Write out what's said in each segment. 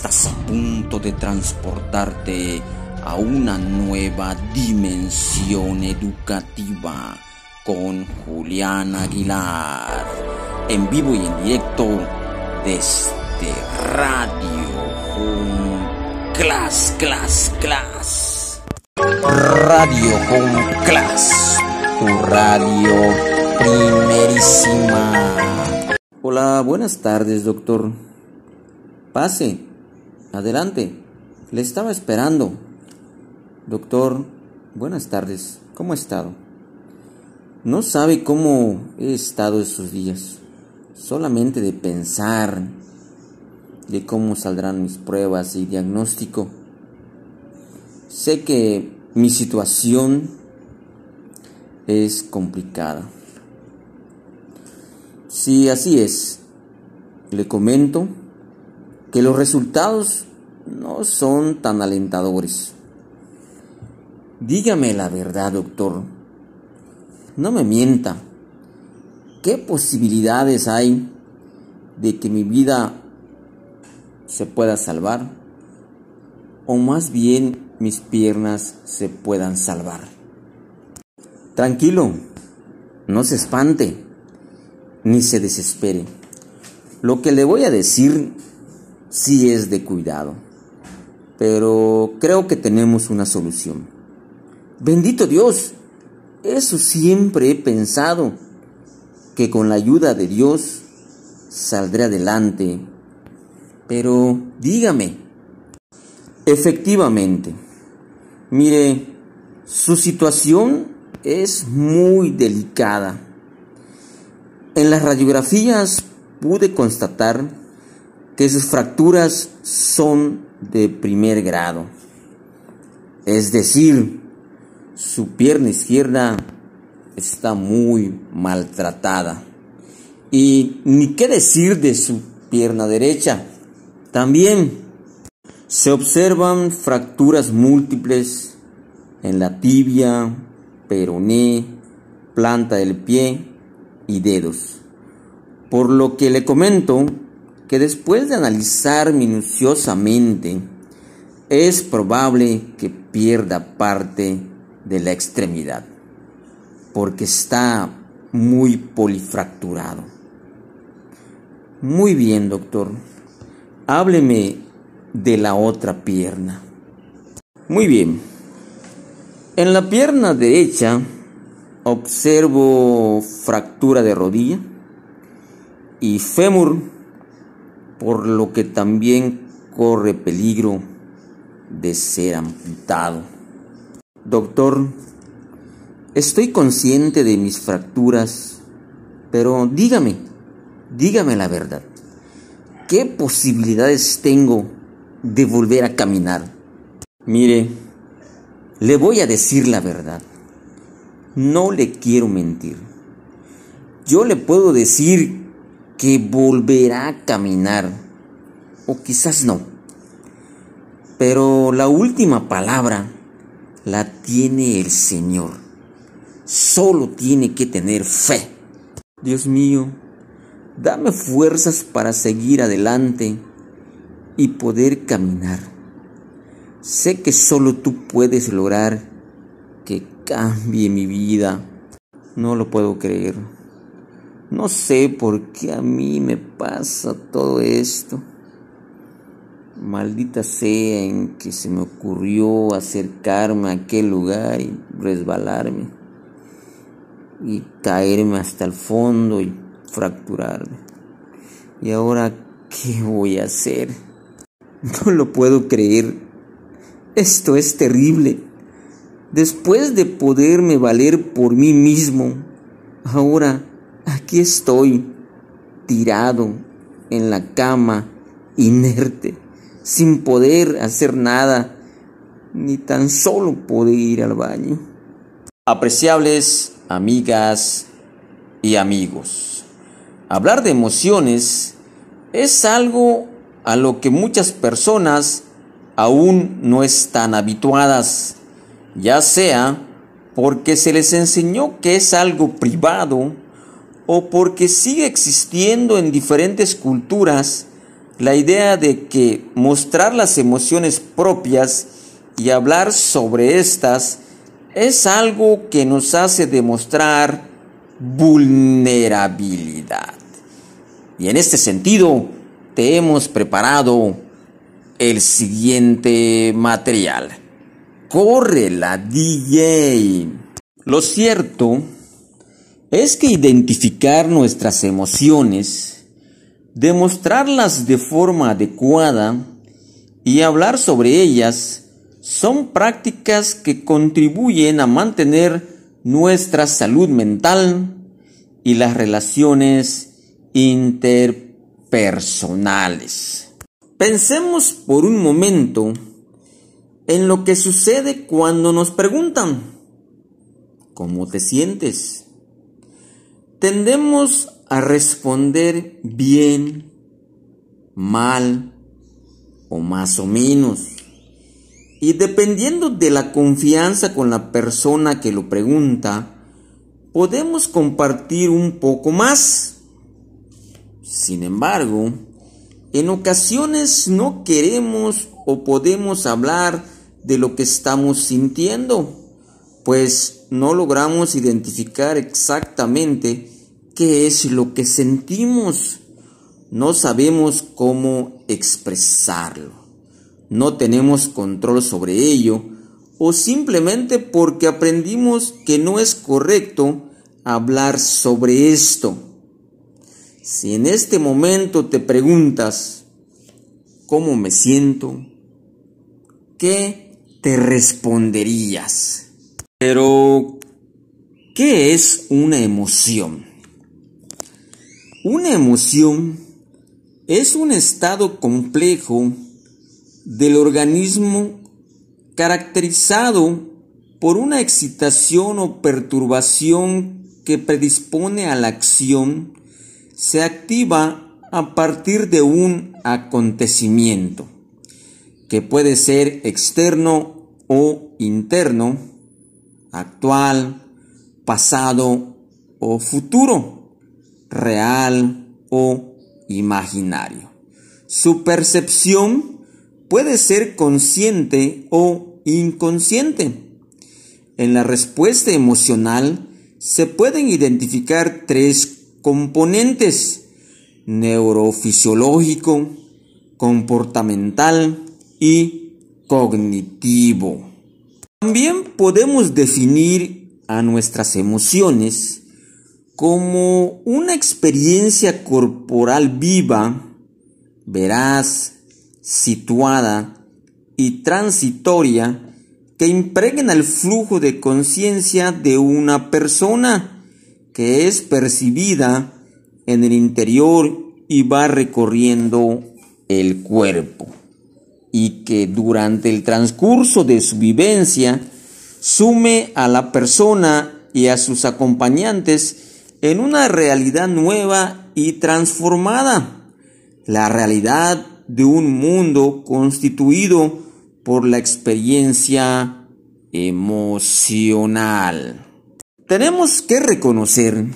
estás a punto de transportarte a una nueva dimensión educativa con Julián Aguilar, en vivo y en directo desde Radio Home Class, Class, Class. Radio Home Class, tu radio primerísima. Hola, buenas tardes, doctor. Pase, adelante, le estaba esperando. Doctor, buenas tardes, ¿cómo ha estado? No sabe cómo he estado estos días, solamente de pensar de cómo saldrán mis pruebas y diagnóstico. Sé que mi situación es complicada. Si así es, le comento que los resultados no son tan alentadores. Dígame la verdad, doctor. No me mienta. ¿Qué posibilidades hay de que mi vida se pueda salvar? O más bien mis piernas se puedan salvar. Tranquilo, no se espante, ni se desespere. Lo que le voy a decir sí es de cuidado, pero creo que tenemos una solución. Bendito Dios, eso siempre he pensado, que con la ayuda de Dios saldré adelante. Pero dígame, efectivamente, mire, su situación es muy delicada. En las radiografías pude constatar que sus fracturas son de primer grado. Es decir, su pierna izquierda está muy maltratada. Y ni qué decir de su pierna derecha. También se observan fracturas múltiples en la tibia, peroné, planta del pie y dedos. Por lo que le comento que después de analizar minuciosamente, es probable que pierda parte de la extremidad, porque está muy polifracturado. Muy bien, doctor. Hábleme de la otra pierna. Muy bien. En la pierna derecha observo fractura de rodilla y fémur por lo que también corre peligro de ser amputado. Doctor, estoy consciente de mis fracturas, pero dígame, dígame la verdad. ¿Qué posibilidades tengo de volver a caminar? Mire, le voy a decir la verdad. No le quiero mentir. Yo le puedo decir que volverá a caminar, o quizás no. Pero la última palabra la tiene el Señor. Solo tiene que tener fe. Dios mío, dame fuerzas para seguir adelante y poder caminar. Sé que solo tú puedes lograr que cambie mi vida. No lo puedo creer. No sé por qué a mí me pasa todo esto. Maldita sea en que se me ocurrió acercarme a aquel lugar y resbalarme y caerme hasta el fondo y fracturarme. ¿Y ahora qué voy a hacer? No lo puedo creer. Esto es terrible. Después de poderme valer por mí mismo, ahora Aquí estoy, tirado en la cama, inerte, sin poder hacer nada, ni tan solo poder ir al baño. Apreciables amigas y amigos, hablar de emociones es algo a lo que muchas personas aún no están habituadas, ya sea porque se les enseñó que es algo privado, o porque sigue existiendo en diferentes culturas la idea de que mostrar las emociones propias y hablar sobre estas es algo que nos hace demostrar vulnerabilidad. Y en este sentido, te hemos preparado el siguiente material. Corre la DJ. Lo cierto es que identificar nuestras emociones demostrarlas de forma adecuada y hablar sobre ellas son prácticas que contribuyen a mantener nuestra salud mental y las relaciones interpersonales. Pensemos por un momento en lo que sucede cuando nos preguntan, ¿cómo te sientes? Tendemos a responder bien, mal o más o menos. Y dependiendo de la confianza con la persona que lo pregunta, podemos compartir un poco más. Sin embargo, en ocasiones no queremos o podemos hablar de lo que estamos sintiendo, pues no logramos identificar exactamente qué es lo que sentimos. No sabemos cómo expresarlo. No tenemos control sobre ello o simplemente porque aprendimos que no es correcto hablar sobre esto. Si en este momento te preguntas, ¿cómo me siento? ¿Qué te responderías? Pero, ¿qué es una emoción? Una emoción es un estado complejo del organismo caracterizado por una excitación o perturbación que predispone a la acción, se activa a partir de un acontecimiento, que puede ser externo o interno, actual, pasado o futuro real o imaginario. Su percepción puede ser consciente o inconsciente. En la respuesta emocional se pueden identificar tres componentes, neurofisiológico, comportamental y cognitivo. También podemos definir a nuestras emociones como una experiencia corporal viva, veraz, situada y transitoria que impregna el flujo de conciencia de una persona que es percibida en el interior y va recorriendo el cuerpo y que durante el transcurso de su vivencia sume a la persona y a sus acompañantes en una realidad nueva y transformada, la realidad de un mundo constituido por la experiencia emocional. Tenemos que reconocer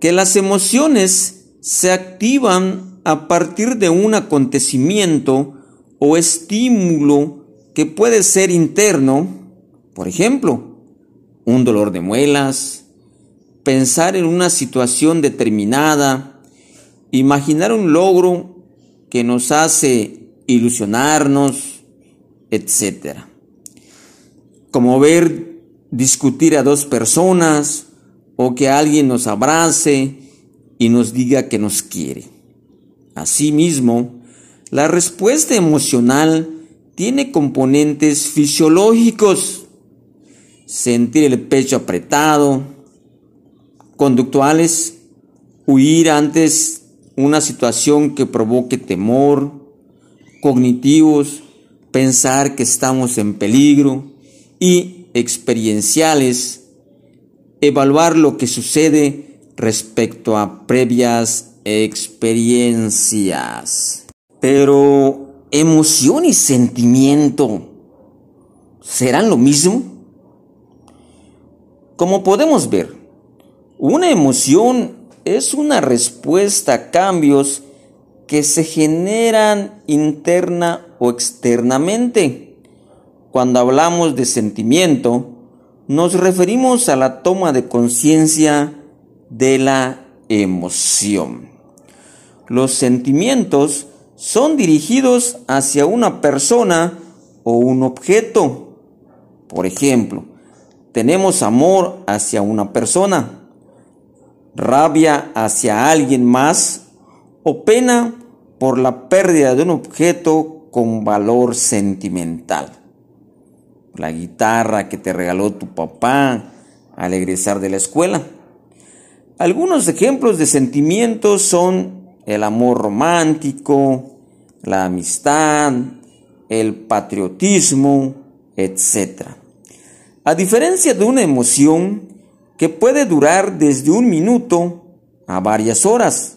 que las emociones se activan a partir de un acontecimiento o estímulo que puede ser interno, por ejemplo, un dolor de muelas, pensar en una situación determinada, imaginar un logro que nos hace ilusionarnos, etc. Como ver discutir a dos personas o que alguien nos abrace y nos diga que nos quiere. Asimismo, la respuesta emocional tiene componentes fisiológicos. Sentir el pecho apretado, conductuales, huir antes una situación que provoque temor, cognitivos, pensar que estamos en peligro y experienciales, evaluar lo que sucede respecto a previas experiencias. Pero emoción y sentimiento, ¿serán lo mismo? Como podemos ver, una emoción es una respuesta a cambios que se generan interna o externamente. Cuando hablamos de sentimiento, nos referimos a la toma de conciencia de la emoción. Los sentimientos son dirigidos hacia una persona o un objeto. Por ejemplo, tenemos amor hacia una persona, rabia hacia alguien más o pena por la pérdida de un objeto con valor sentimental. La guitarra que te regaló tu papá al egresar de la escuela. Algunos ejemplos de sentimientos son el amor romántico, la amistad, el patriotismo, etc. A diferencia de una emoción que puede durar desde un minuto a varias horas,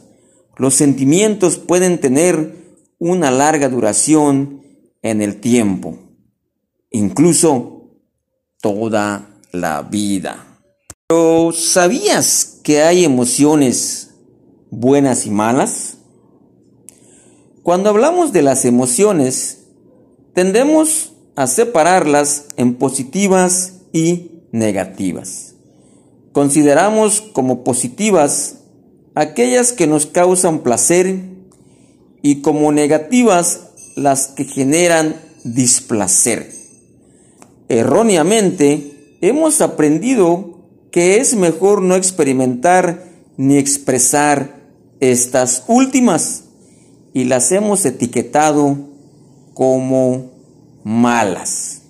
los sentimientos pueden tener una larga duración en el tiempo, incluso toda la vida. Pero ¿sabías que hay emociones buenas y malas? Cuando hablamos de las emociones, tendemos a separarlas en positivas y negativas. Consideramos como positivas aquellas que nos causan placer y como negativas las que generan displacer. Erróneamente hemos aprendido que es mejor no experimentar ni expresar estas últimas y las hemos etiquetado como malas.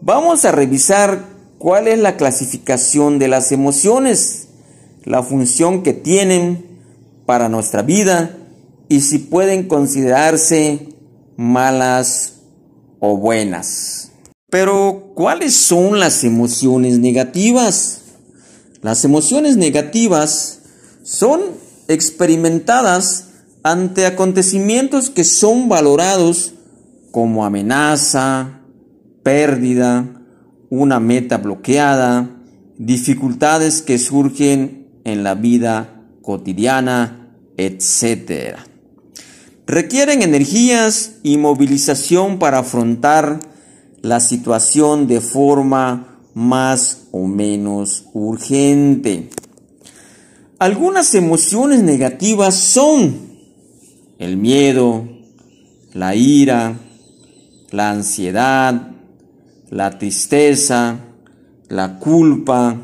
Vamos a revisar cuál es la clasificación de las emociones la función que tienen para nuestra vida y si pueden considerarse malas o buenas. Pero, ¿cuáles son las emociones negativas? Las emociones negativas son experimentadas ante acontecimientos que son valorados como amenaza, pérdida, una meta bloqueada, dificultades que surgen en la vida cotidiana, etc. Requieren energías y movilización para afrontar la situación de forma más o menos urgente. Algunas emociones negativas son el miedo, la ira, la ansiedad, la tristeza, la culpa,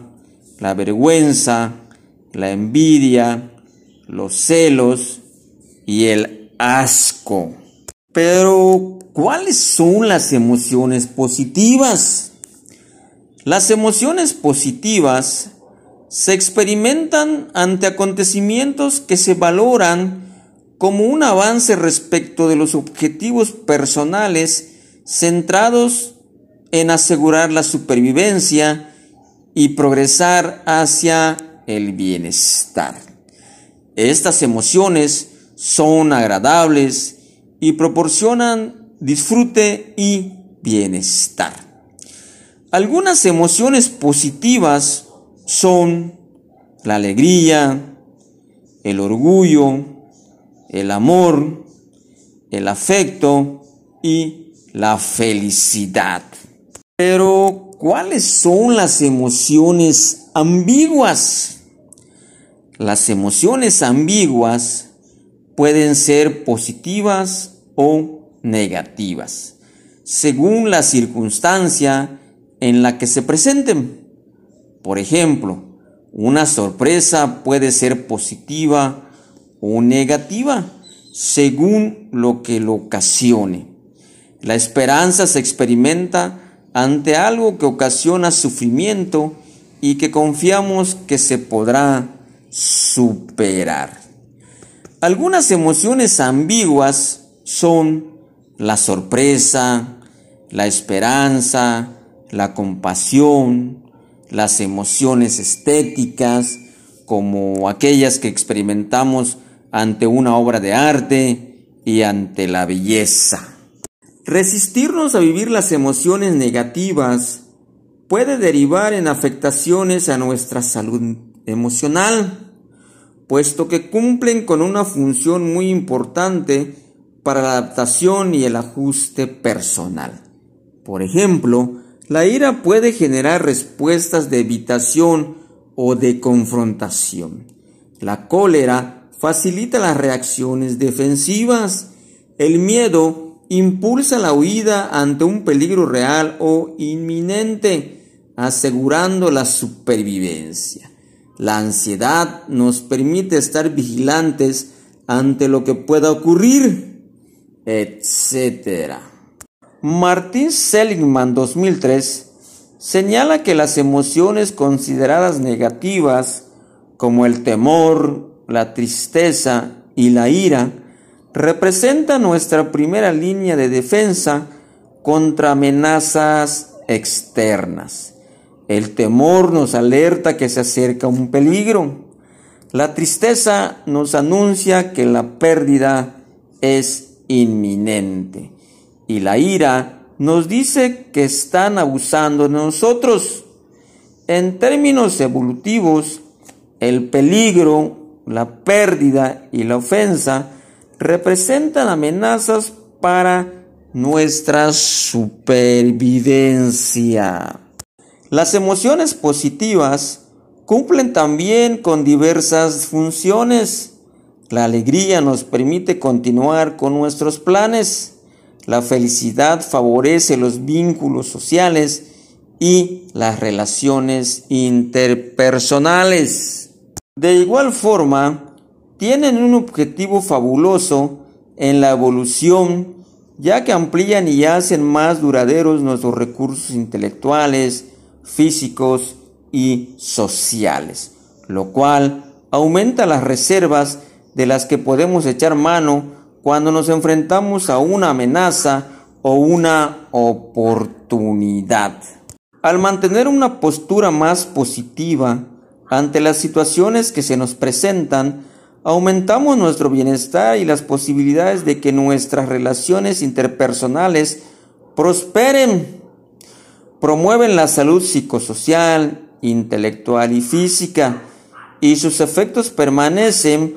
la vergüenza, la envidia, los celos y el asco. Pero, ¿cuáles son las emociones positivas? Las emociones positivas se experimentan ante acontecimientos que se valoran como un avance respecto de los objetivos personales centrados en asegurar la supervivencia y progresar hacia el bienestar. Estas emociones son agradables y proporcionan disfrute y bienestar. Algunas emociones positivas son la alegría, el orgullo, el amor, el afecto y la felicidad. Pero, ¿cuáles son las emociones ambiguas? Las emociones ambiguas pueden ser positivas o negativas, según la circunstancia en la que se presenten. Por ejemplo, una sorpresa puede ser positiva o negativa, según lo que lo ocasione. La esperanza se experimenta ante algo que ocasiona sufrimiento y que confiamos que se podrá superar. Algunas emociones ambiguas son la sorpresa, la esperanza, la compasión, las emociones estéticas, como aquellas que experimentamos ante una obra de arte y ante la belleza. Resistirnos a vivir las emociones negativas puede derivar en afectaciones a nuestra salud emocional, puesto que cumplen con una función muy importante para la adaptación y el ajuste personal. Por ejemplo, la ira puede generar respuestas de evitación o de confrontación. La cólera facilita las reacciones defensivas. El miedo impulsa la huida ante un peligro real o inminente, asegurando la supervivencia. La ansiedad nos permite estar vigilantes ante lo que pueda ocurrir, etc. Martin Seligman 2003 señala que las emociones consideradas negativas, como el temor, la tristeza y la ira, representan nuestra primera línea de defensa contra amenazas externas. El temor nos alerta que se acerca un peligro. La tristeza nos anuncia que la pérdida es inminente y la ira nos dice que están abusando de nosotros. En términos evolutivos, el peligro, la pérdida y la ofensa representan amenazas para nuestra supervivencia. Las emociones positivas cumplen también con diversas funciones. La alegría nos permite continuar con nuestros planes. La felicidad favorece los vínculos sociales y las relaciones interpersonales. De igual forma, tienen un objetivo fabuloso en la evolución, ya que amplían y hacen más duraderos nuestros recursos intelectuales, físicos y sociales, lo cual aumenta las reservas de las que podemos echar mano cuando nos enfrentamos a una amenaza o una oportunidad. Al mantener una postura más positiva ante las situaciones que se nos presentan, aumentamos nuestro bienestar y las posibilidades de que nuestras relaciones interpersonales prosperen. Promueven la salud psicosocial, intelectual y física, y sus efectos permanecen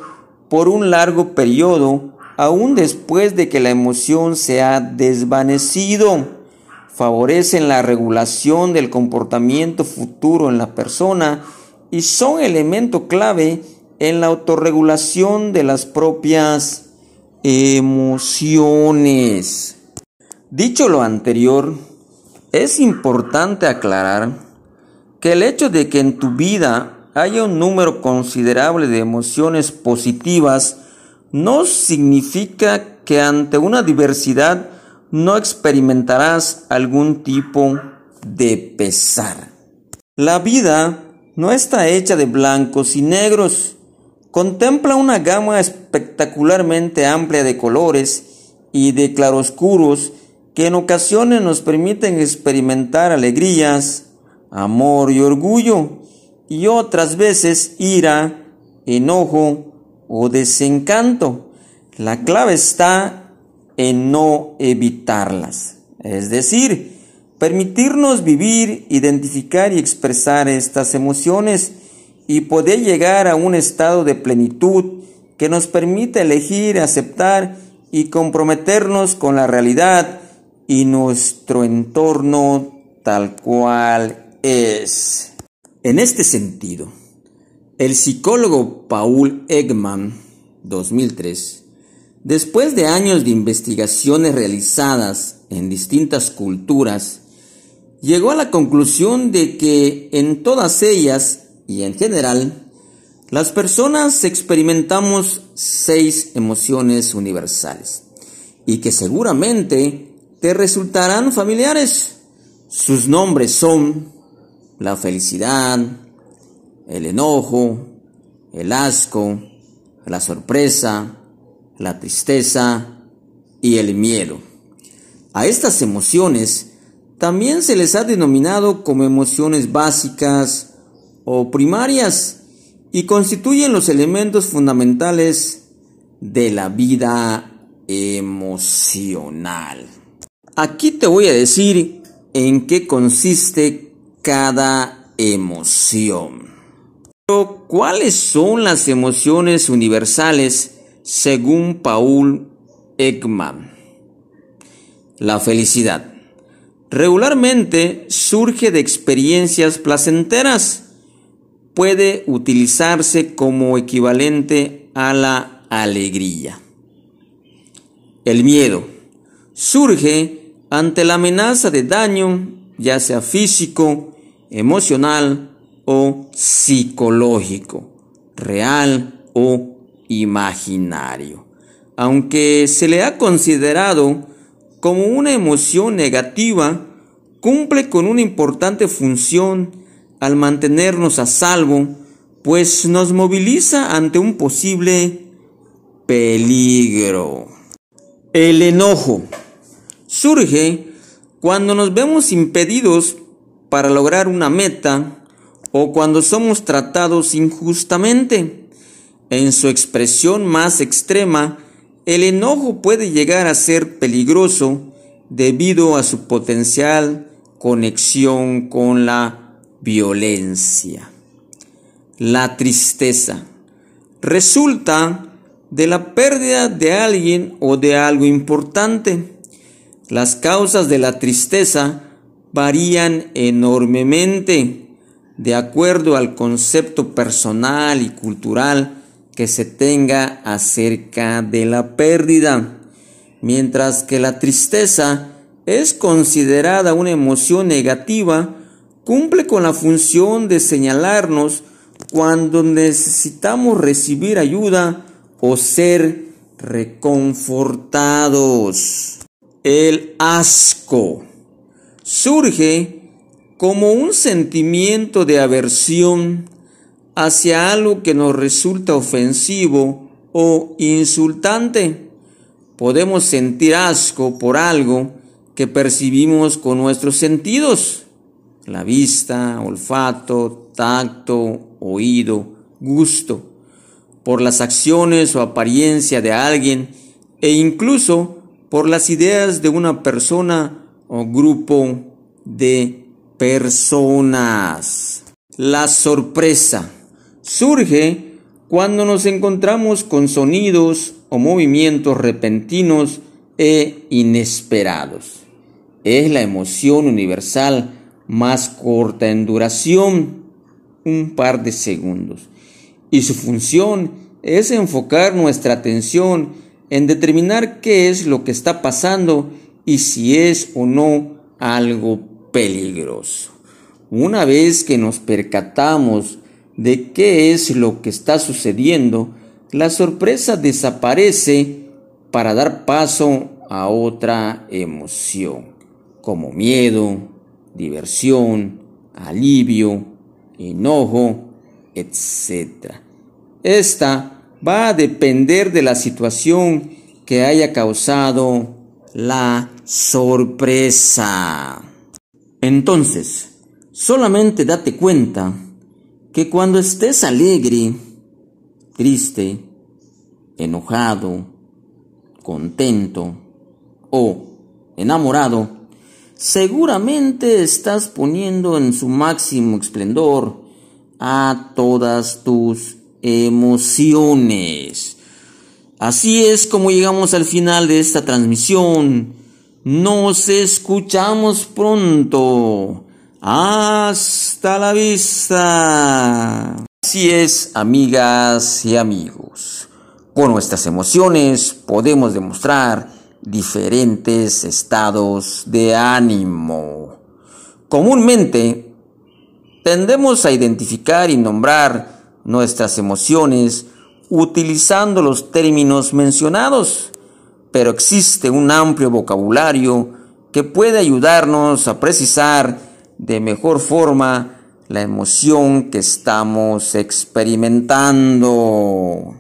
por un largo periodo aún después de que la emoción se ha desvanecido. Favorecen la regulación del comportamiento futuro en la persona y son elemento clave en la autorregulación de las propias emociones. Dicho lo anterior, es importante aclarar que el hecho de que en tu vida haya un número considerable de emociones positivas no significa que ante una diversidad no experimentarás algún tipo de pesar. La vida no está hecha de blancos y negros. Contempla una gama espectacularmente amplia de colores y de claroscuros que en ocasiones nos permiten experimentar alegrías, amor y orgullo, y otras veces ira, enojo, o desencanto. La clave está en no evitarlas, es decir, permitirnos vivir, identificar y expresar estas emociones y poder llegar a un estado de plenitud que nos permite elegir, aceptar y comprometernos con la realidad y nuestro entorno tal cual es. En este sentido, el psicólogo Paul Ekman, 2003, después de años de investigaciones realizadas en distintas culturas, llegó a la conclusión de que en todas ellas y en general, las personas experimentamos seis emociones universales y que seguramente te resultarán familiares. Sus nombres son la felicidad, el enojo, el asco, la sorpresa, la tristeza y el miedo. A estas emociones también se les ha denominado como emociones básicas o primarias y constituyen los elementos fundamentales de la vida emocional. Aquí te voy a decir en qué consiste cada emoción. Pero, ¿cuáles son las emociones universales según Paul Ekman? La felicidad. Regularmente surge de experiencias placenteras. Puede utilizarse como equivalente a la alegría. El miedo surge ante la amenaza de daño, ya sea físico, emocional o psicológico, real o imaginario. Aunque se le ha considerado como una emoción negativa, cumple con una importante función al mantenernos a salvo, pues nos moviliza ante un posible peligro. El enojo surge cuando nos vemos impedidos para lograr una meta o cuando somos tratados injustamente. En su expresión más extrema, el enojo puede llegar a ser peligroso debido a su potencial conexión con la violencia. La tristeza resulta de la pérdida de alguien o de algo importante. Las causas de la tristeza varían enormemente de acuerdo al concepto personal y cultural que se tenga acerca de la pérdida, mientras que la tristeza es considerada una emoción negativa, cumple con la función de señalarnos cuando necesitamos recibir ayuda o ser reconfortados. El asco surge como un sentimiento de aversión hacia algo que nos resulta ofensivo o insultante. Podemos sentir asco por algo que percibimos con nuestros sentidos, la vista, olfato, tacto, oído, gusto, por las acciones o apariencia de alguien e incluso por las ideas de una persona o grupo de personas. La sorpresa surge cuando nos encontramos con sonidos o movimientos repentinos e inesperados. Es la emoción universal más corta en duración, un par de segundos, y su función es enfocar nuestra atención en determinar qué es lo que está pasando y si es o no algo peligroso. Una vez que nos percatamos de qué es lo que está sucediendo, la sorpresa desaparece para dar paso a otra emoción, como miedo, diversión, alivio, enojo, etc. Esta va a depender de la situación que haya causado la sorpresa. Entonces, solamente date cuenta que cuando estés alegre, triste, enojado, contento o enamorado, seguramente estás poniendo en su máximo esplendor a todas tus emociones. Así es como llegamos al final de esta transmisión. Nos escuchamos pronto. Hasta la vista. Así es, amigas y amigos. Con nuestras emociones podemos demostrar diferentes estados de ánimo. Comúnmente tendemos a identificar y nombrar nuestras emociones utilizando los términos mencionados, pero existe un amplio vocabulario que puede ayudarnos a precisar de mejor forma la emoción que estamos experimentando.